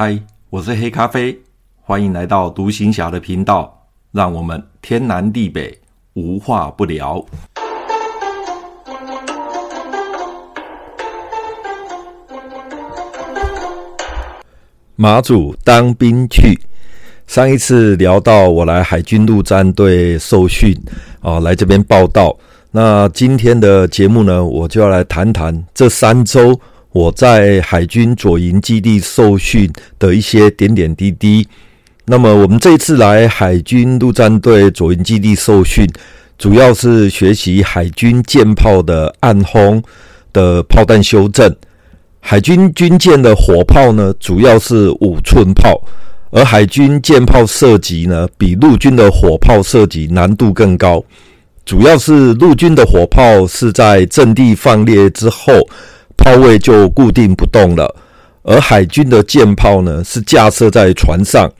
嗨，我是黑咖啡，欢迎来到独行侠的频道，让我们天南地北无话不聊。马祖当兵去，上一次聊到我来海军陆战队受训，啊，来这边报到。那今天的节目呢，我就要来谈谈这三周我在海军左营基地受训的一些点点滴滴。那么我们这次来海军陆战队左营基地受训，主要是学习海军舰炮的暗轰的炮弹修正。海军军舰的火炮呢，主要是五寸炮，而海军舰炮射击呢，比陆军的火炮射击难度更高。主要是陆军的火炮是在阵地放列之后，炮位就固定不动了，而海军的舰炮呢，是架设在船上，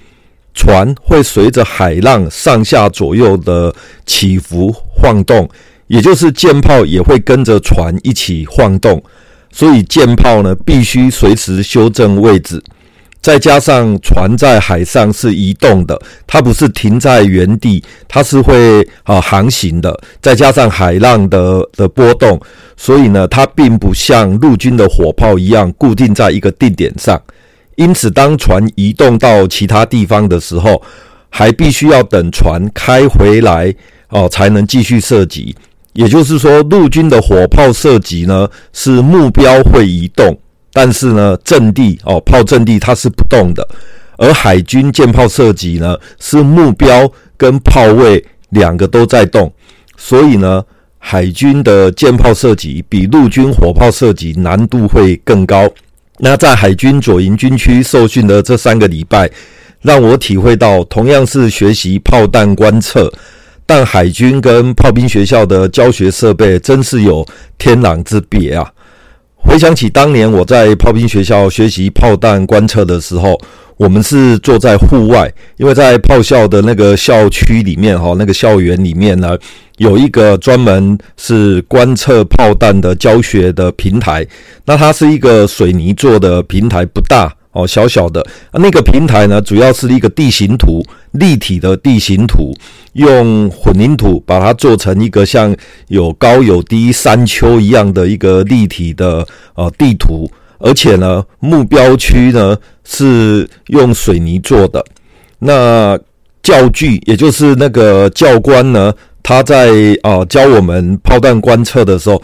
船会随着海浪上下左右的起伏晃动，也就是舰炮也会跟着船一起晃动。所以舰炮呢，必须随时修正位置，再加上船在海上是移动的，它不是停在原地，它是会啊航行的。再加上海浪的的波动，所以呢，它并不像陆军的火炮一样固定在一个定点上。因此，当船移动到其他地方的时候，还必须要等船开回来哦，才能继续射击。也就是说，陆军的火炮射击呢，是目标会移动，但是呢，阵地哦，炮阵地它是不动的；而海军舰炮射击呢，是目标跟炮位两个都在动，所以呢，海军的舰炮射击比陆军火炮射击难度会更高。那在海军左营军区受训的这三个礼拜，让我体会到，同样是学习炮弹观测。但海军跟炮兵学校的教学设备真是有天壤之别啊！回想起当年我在炮兵学校学习炮弹观测的时候，我们是坐在户外，因为在炮校的那个校区里面，哈，那个校园里面呢，有一个专门是观测炮弹的教学的平台。那它是一个水泥做的平台，不大。哦，小小的那个平台呢，主要是一个地形图，立体的地形图，用混凝土把它做成一个像有高有低山丘一样的一个立体的呃地图，而且呢，目标区呢是用水泥做的。那教具，也就是那个教官呢，他在啊、教我们炮弹观测的时候，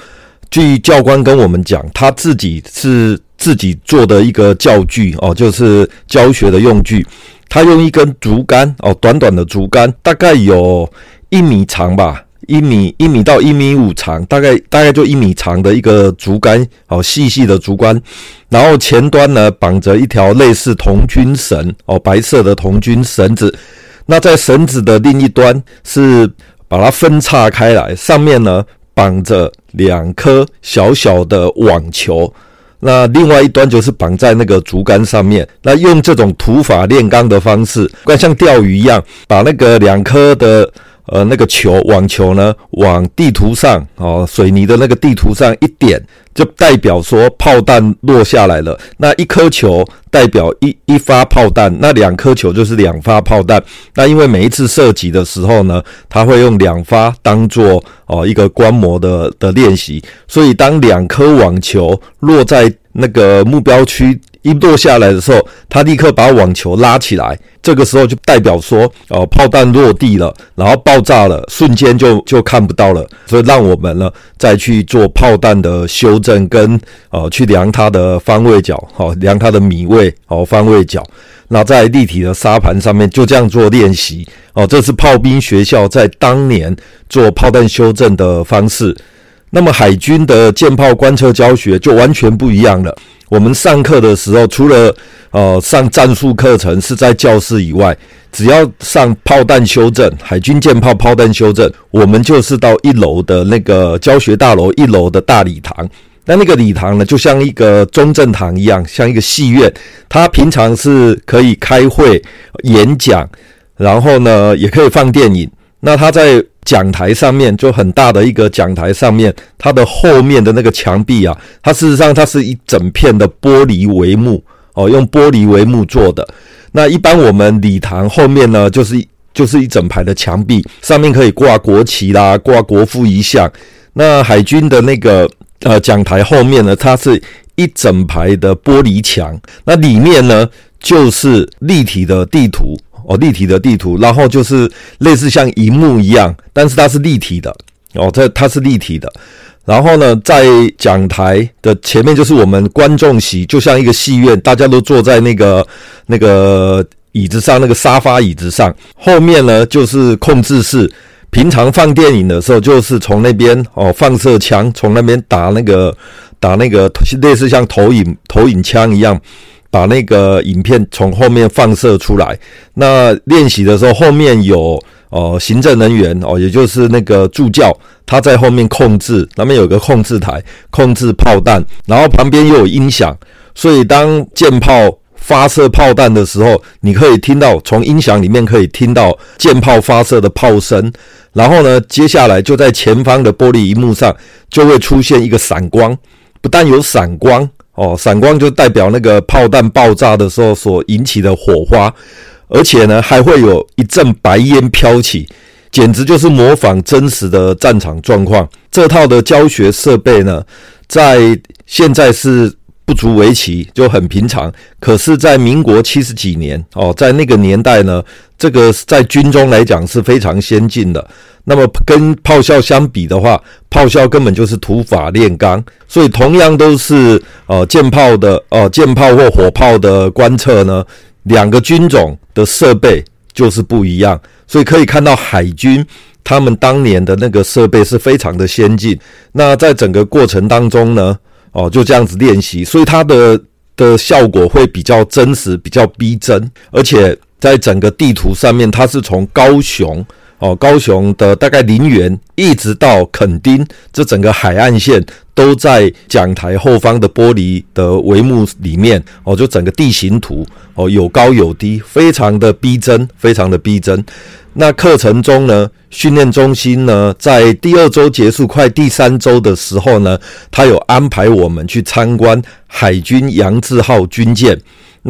据教官跟我们讲，他自己是。自己做的一个教具哦，就是教学的用具。他用一根竹竿哦，短短的竹竿，大概有一米长吧，一米一米到一米五长，大概大概就一米长的一个竹竿哦，细细的竹竿。然后前端呢绑着一条类似童军绳哦，白色的童军绳子。那在绳子的另一端是把它分叉开来，上面呢绑着两颗小小的网球。那另外一端就是绑在那个竹竿上面，那用这种土法炼钢的方式，像钓鱼一样，把那个两颗的呃那个球网球呢往地图上哦，水泥的那个地图上一点，就代表说炮弹落下来了。那一颗球代表一一发炮弹，那两颗球就是两发炮弹。那因为每一次射击的时候呢，他会用两发当做哦一个观摩的的练习，所以当两颗网球落在那个目标区一落下来的时候，他立刻把网球拉起来，这个时候就代表说，哦，炮弹落地了，然后爆炸了，瞬间就就看不到了，所以让我们呢再去做炮弹的修正跟呃去量它的方位角，好，量它的米位，好，方位角，那在立体的沙盘上面就这样做练习，哦，这是炮兵学校在当年做炮弹修正的方式。那么海军的舰炮观测教学就完全不一样了。我们上课的时候，除了呃上战术课程是在教室以外，只要上炮弹修正、海军舰炮炮弹修正，我们就是到一楼的那个教学大楼一楼的大礼堂。那那个礼堂呢，就像一个中正堂一样，像一个戏院。它平常是可以开会、演讲，然后呢也可以放电影。那它在讲台上面就很大的一个讲台上面，它的后面的那个墙壁啊，它事实上它是一整片的玻璃帷幕哦，用玻璃帷幕做的。那一般我们礼堂后面呢，就是就是一整排的墙壁，上面可以挂国旗啦，挂国父遗像。那海军的那个呃讲台后面呢，它是一整排的玻璃墙，那里面呢就是立体的地图哦，立体的地图，然后就是类似像荧幕一样，但是它是立体的哦，这它是立体的。然后呢，在讲台的前面就是我们观众席，就像一个戏院，大家都坐在那个那个椅子上，那个沙发椅子上。后面呢就是控制室，平常放电影的时候，就是从那边哦放射枪，从那边打那个打那个类似像投影投影枪一样，把那个影片从后面放射出来。那练习的时候，后面有。哦，行政人员哦，也就是那个助教，他在后面控制，那边有个控制台，控制炮弹，然后旁边又有音响，所以当舰炮发射炮弹的时候，你可以听到从音响里面可以听到舰炮发射的炮声，然后呢，接下来就在前方的玻璃荧幕上就会出现一个闪光，不但有闪光哦，闪光就代表那个炮弹爆炸的时候所引起的火花。而且呢，还会有一阵白烟飘起，简直就是模仿真实的战场状况。这套的教学设备呢，在现在是不足为奇，就很平常。可是，在民国七十几年哦，在那个年代呢，这个在军中来讲是非常先进的。那么跟炮校相比的话，炮校根本就是土法炼钢。所以，同样都是呃舰炮的呃舰炮或火炮的观测呢。两个军种的设备就是不一样，所以可以看到海军他们当年的那个设备是非常的先进。那在整个过程当中呢，哦，就这样子练习，所以它的的效果会比较真实，比较逼真，而且在整个地图上面，它是从高雄。哦，高雄的大概林园一直到垦丁，这整个海岸线都在讲台后方的玻璃的帷幕里面。哦，就整个地形图，哦，有高有低，非常的逼真，非常的逼真。那课程中呢，训练中心呢，在第二周结束，快第三周的时候呢，他有安排我们去参观海军杨志号军舰。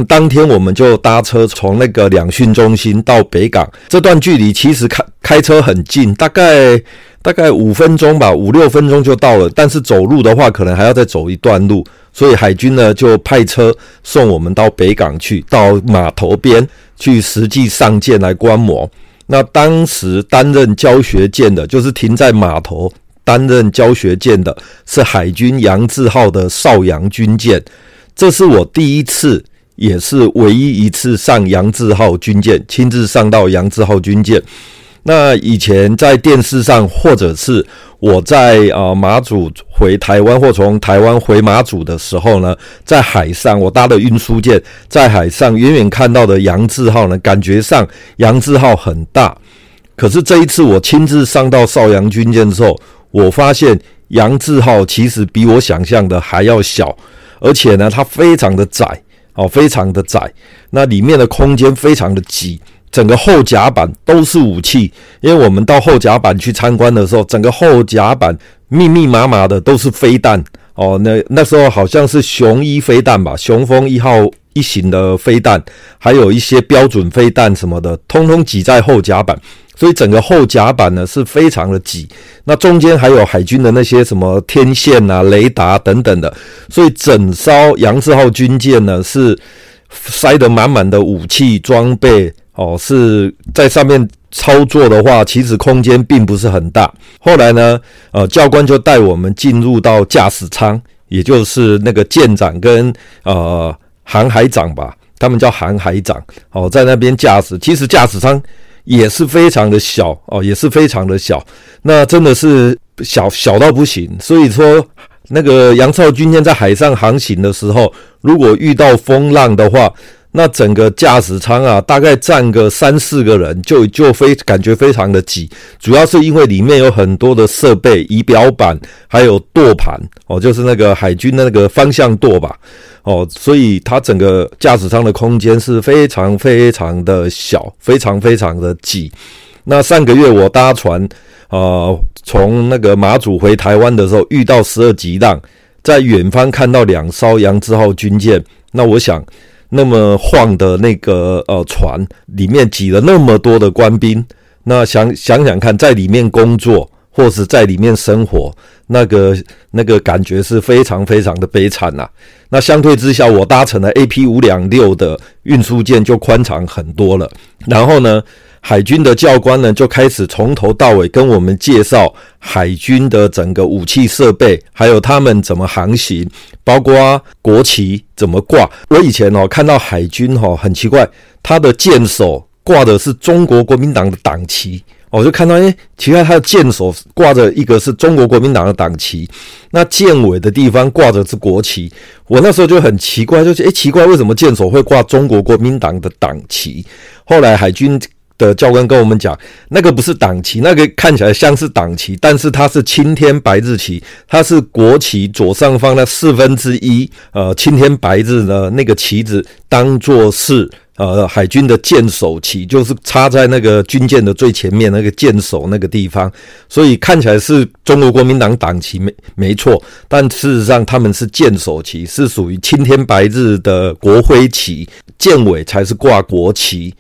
当天我们就搭车从那个两训中心到北港，这段距离其实开开车很近，大概大概五分钟吧，五六分钟就到了。但是走路的话，可能还要再走一段路，所以海军呢就派车送我们到北港去，到码头边去实际上舰来观摩。那当时担任教学舰的，就是停在码头担任教学舰的，是海军杨志号的邵阳军舰，这是我第一次。也是唯一一次上杨志号军舰，亲自上到杨志号军舰。那以前在电视上，或者是我在啊马祖回台湾，或从台湾回马祖的时候呢，在海上我搭的运输舰，在海上远远看到的杨志号呢，感觉上杨志号很大。可是这一次我亲自上到邵阳军舰之后，我发现杨志号其实比我想象的还要小，而且呢，它非常的窄。哦，非常的窄，那里面的空间非常的挤，整个后甲板都是武器。因为我们到后甲板去参观的时候，整个后甲板密密麻麻的都是飞弹。哦，那那时候好像是雄一飞弹吧，雄风一号一型的飞弹，还有一些标准飞弹什么的，通通挤在后甲板。所以整个后甲板呢是非常的挤，那中间还有海军的那些什么天线啊、雷达等等的，所以整艘杨志号军舰呢是塞得满满的武器装备哦，是在上面操作的话，其实空间并不是很大。后来呢，呃，教官就带我们进入到驾驶舱，也就是那个舰长跟呃航海长吧，他们叫航海长哦，在那边驾驶。其实驾驶舱。也是非常的小哦，也是非常的小，那真的是小小到不行。所以说，那个杨志号军舰在海上航行的时候，如果遇到风浪的话，那整个驾驶舱啊，大概站个三四个人就就非感觉非常的挤。主要是因为里面有很多的设备，仪表板还有舵盘哦，就是那个海军的那个方向舵吧。哦，所以它整个驾驶舱的空间是非常非常的小，非常非常的挤。那上个月我搭船，呃，从那个马祖回台湾的时候，遇到十二级浪，在远方看到两艘扬子号军舰。那我想，那么晃的那个呃船里面挤了那么多的官兵，那想想想看，在里面工作或是在里面生活，那个那个感觉是非常非常的悲惨呐。那相对之下，我搭乘了 AP 五两六的运输舰就宽敞很多了。然后呢，海军的教官呢就开始从头到尾跟我们介绍海军的整个武器设备，还有他们怎么航行，包括国旗怎么挂。我以前哦看到海军哈很奇怪，他的舰首挂的是中国国民党的党旗，我就看到诶，奇怪，他的舰首挂着一个是中国国民党的党旗，那舰尾的地方挂着是国旗。我那时候就很奇怪，就是诶，奇怪为什么舰首会挂中国国民党的党旗？后来海军。的教官跟我们讲，那个不是党旗，那个看起来像是党旗，但是它是青天白日旗，它是国旗左上方的四分之一，呃，青天白日呢，那个旗子当做是呃海军的舰首旗，就是插在那个军舰的最前面那个舰首那个地方，所以看起来是中国国民党党旗没没错，但事实上他们是舰首旗，是属于青天白日的国徽旗，舰尾才是挂国旗。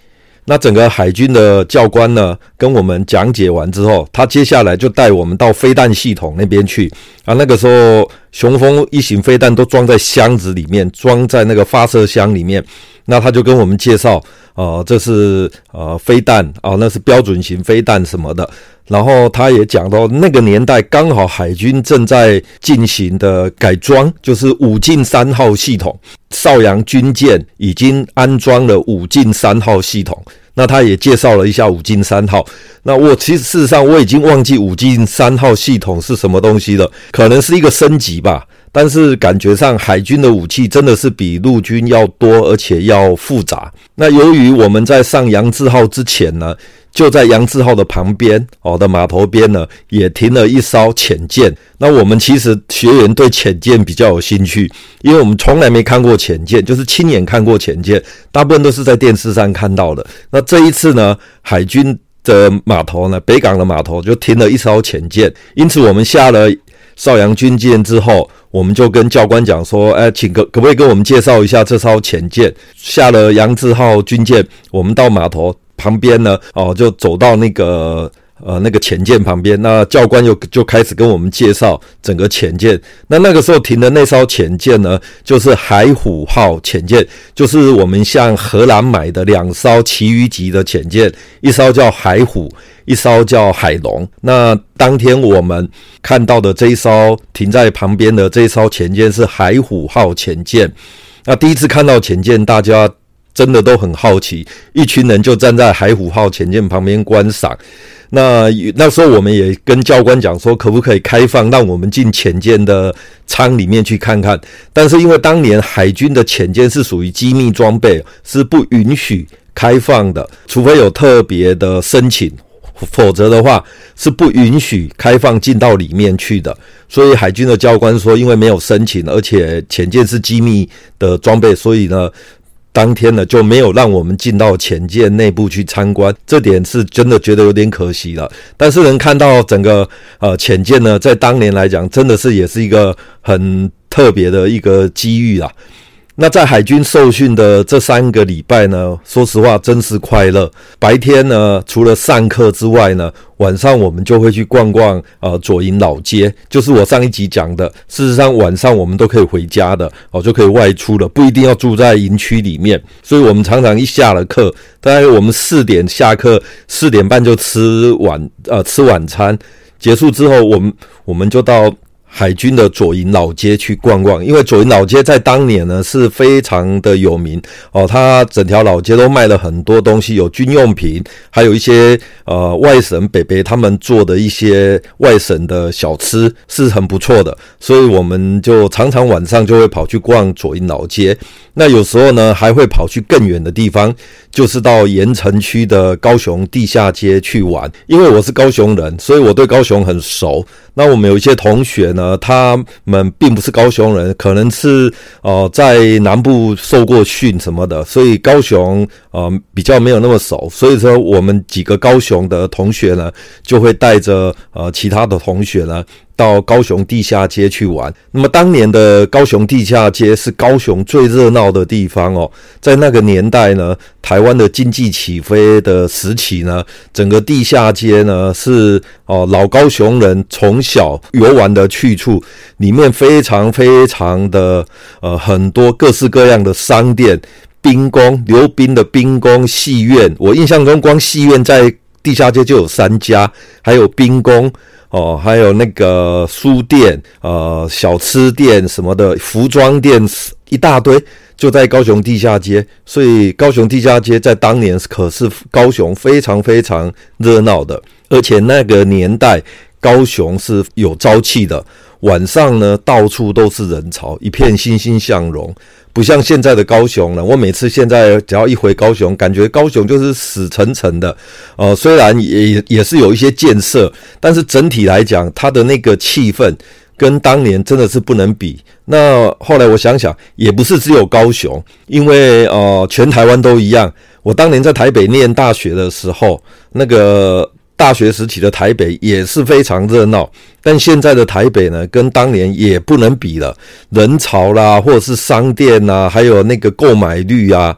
那整个海军的教官呢，跟我们讲解完之后，他接下来就带我们到飞弹系统那边去啊。那个时候，雄风一型飞弹都装在箱子里面，装在那个发射箱里面。那他就跟我们介绍，呃，这是呃飞弹啊，那是标准型飞弹什么的。然后他也讲到，那个年代刚好海军正在进行的改装，就是武进三号系统，邵阳军舰已经安装了武进三号系统。那他也介绍了一下五进三号。那我其实事实上我已经忘记五进三号系统是什么东西了，可能是一个升级吧。但是感觉上海军的武器真的是比陆军要多，而且要复杂。那由于我们在上扬志号之前呢，就在杨志号的旁边哦的码头边呢，也停了一艘潜舰。那我们其实学员对潜舰比较有兴趣，因为我们从来没看过潜舰，就是亲眼看过潜舰，大部分都是在电视上看到的。那这一次呢，海军的码头呢，北港的码头就停了一艘潜舰，因此我们下了邵阳军舰之后，我们就跟教官讲说：“哎，请可可不可以跟我们介绍一下这艘潜舰？”下了杨志号军舰，我们到码头。旁边呢，哦，就走到那个呃那个潜舰旁边，那教官又就开始跟我们介绍整个潜舰。那那个时候停的那艘潜舰呢，就是海虎号潜舰，就是我们向荷兰买的两艘旗鱼级的潜舰，一艘叫海虎，一艘叫海龙。那当天我们看到的这一艘停在旁边的这一艘潜舰是海虎号潜舰。那第一次看到潜舰，大家。真的都很好奇，一群人就站在海虎号潜舰旁边观赏。那那时候我们也跟教官讲说，可不可以开放让我们进潜舰的舱里面去看看？但是因为当年海军的潜舰是属于机密装备，是不允许开放的，除非有特别的申请，否则的话是不允许开放进到里面去的。所以海军的教官说，因为没有申请，而且潜舰是机密的装备，所以呢。当天呢，就没有让我们进到潜舰内部去参观，这点是真的觉得有点可惜了。但是能看到整个呃潜舰呢，在当年来讲，真的是也是一个很特别的一个机遇啊。那在海军受训的这三个礼拜呢，说实话真是快乐。白天呢，除了上课之外呢，晚上我们就会去逛逛呃左营老街，就是我上一集讲的。事实上晚上我们都可以回家的哦，就可以外出了，不一定要住在营区里面。所以我们常常一下了课，大概我们四点下课，四点半就吃晚呃吃晚餐，结束之后我们我们就到。海军的左营老街去逛逛，因为左营老街在当年呢是非常的有名哦，它整条老街都卖了很多东西，有军用品，还有一些呃外省北北他们做的一些外省的小吃是很不错的，所以我们就常常晚上就会跑去逛左营老街。那有时候呢还会跑去更远的地方，就是到盐城区的高雄地下街去玩。因为我是高雄人，所以我对高雄很熟。那我们有一些同学呢，他们并不是高雄人，可能是呃在南部受过训什么的，所以高雄呃比较没有那么熟。所以说，我们几个高雄的同学呢，就会带着呃其他的同学呢，到高雄地下街去玩。那么当年的高雄地下街是高雄最热闹的地方哦，在那个年代呢，台湾的经济起飞的时期呢，整个地下街呢是哦老高雄人从小游玩的去处，里面非常非常的呃很多各式各样的商店、兵工、溜冰的兵工、戏院。我印象中，光戏院在地下街就有三家，还有兵工。哦，还有那个书店、呃，小吃店什么的，服装店一大堆，就在高雄地下街。所以高雄地下街在当年可是高雄非常非常热闹的，而且那个年代高雄是有朝气的。晚上呢，到处都是人潮，一片欣欣向荣，不像现在的高雄了。我每次现在只要一回高雄，感觉高雄就是死沉沉的。呃，虽然也也是有一些建设，但是整体来讲，它的那个气氛跟当年真的是不能比。那后来我想想，也不是只有高雄，因为呃，全台湾都一样。我当年在台北念大学的时候，那个。大学时期的台北也是非常热闹，但现在的台北呢，跟当年也不能比了。人潮啦，或者是商店呐，还有那个购买率啊，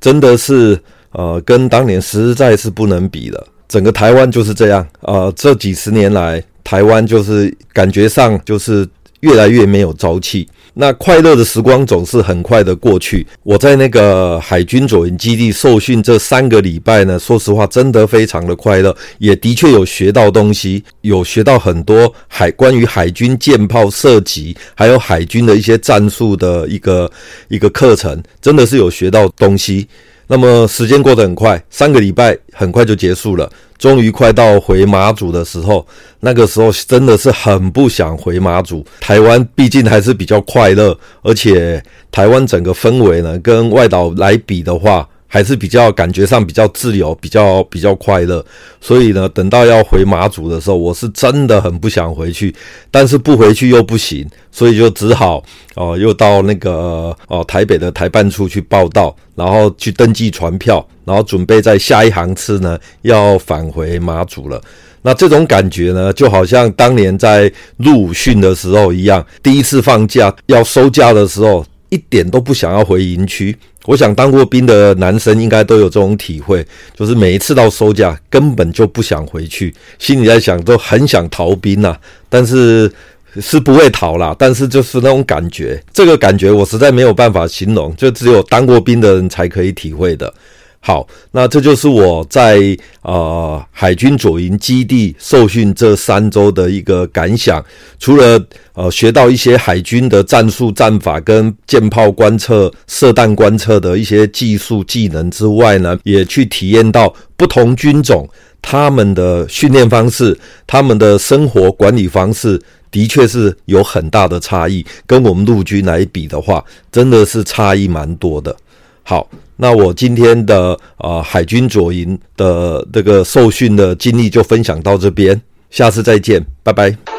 真的是呃，跟当年实在是不能比了。整个台湾就是这样，呃，这几十年来，台湾就是感觉上就是越来越没有朝气。那快乐的时光总是很快的过去。我在那个海军左营基地受训这三个礼拜呢，说实话，真的非常的快乐，也的确有学到东西，有学到很多海关于海军舰炮射击，还有海军的一些战术的一个一个课程，真的是有学到东西。那么时间过得很快，三个礼拜很快就结束了。终于快到回马祖的时候，那个时候真的是很不想回马祖。台湾毕竟还是比较快乐，而且台湾整个氛围呢，跟外岛来比的话。还是比较感觉上比较自由，比较比较快乐，所以呢，等到要回马祖的时候，我是真的很不想回去，但是不回去又不行，所以就只好哦、又到那个哦、台北的台办处去报到，然后去登记船票，然后准备在下一航次呢要返回马祖了。那这种感觉呢，就好像当年在入伍训的时候一样，第一次放假要收假的时候。一点都不想要回营区。我想当过兵的男生应该都有这种体会，就是每一次到收假，根本就不想回去，心里在想都很想逃兵呐，但是是不会逃啦，但是就是那种感觉，这个感觉我实在没有办法形容，就只有当过兵的人才可以体会的。好，那这就是我在呃海军左营基地受训这三周的一个感想。除了呃学到一些海军的战术战法跟舰炮观测、射弹观测的一些技术技能之外呢，也去体验到不同军种他们的训练方式、他们的生活管理方式，的确是有很大的差异。跟我们陆军来比的话，真的是差异蛮多的。好。那我今天的呃海军左营的这个受训的经历就分享到这边，下次再见，拜拜。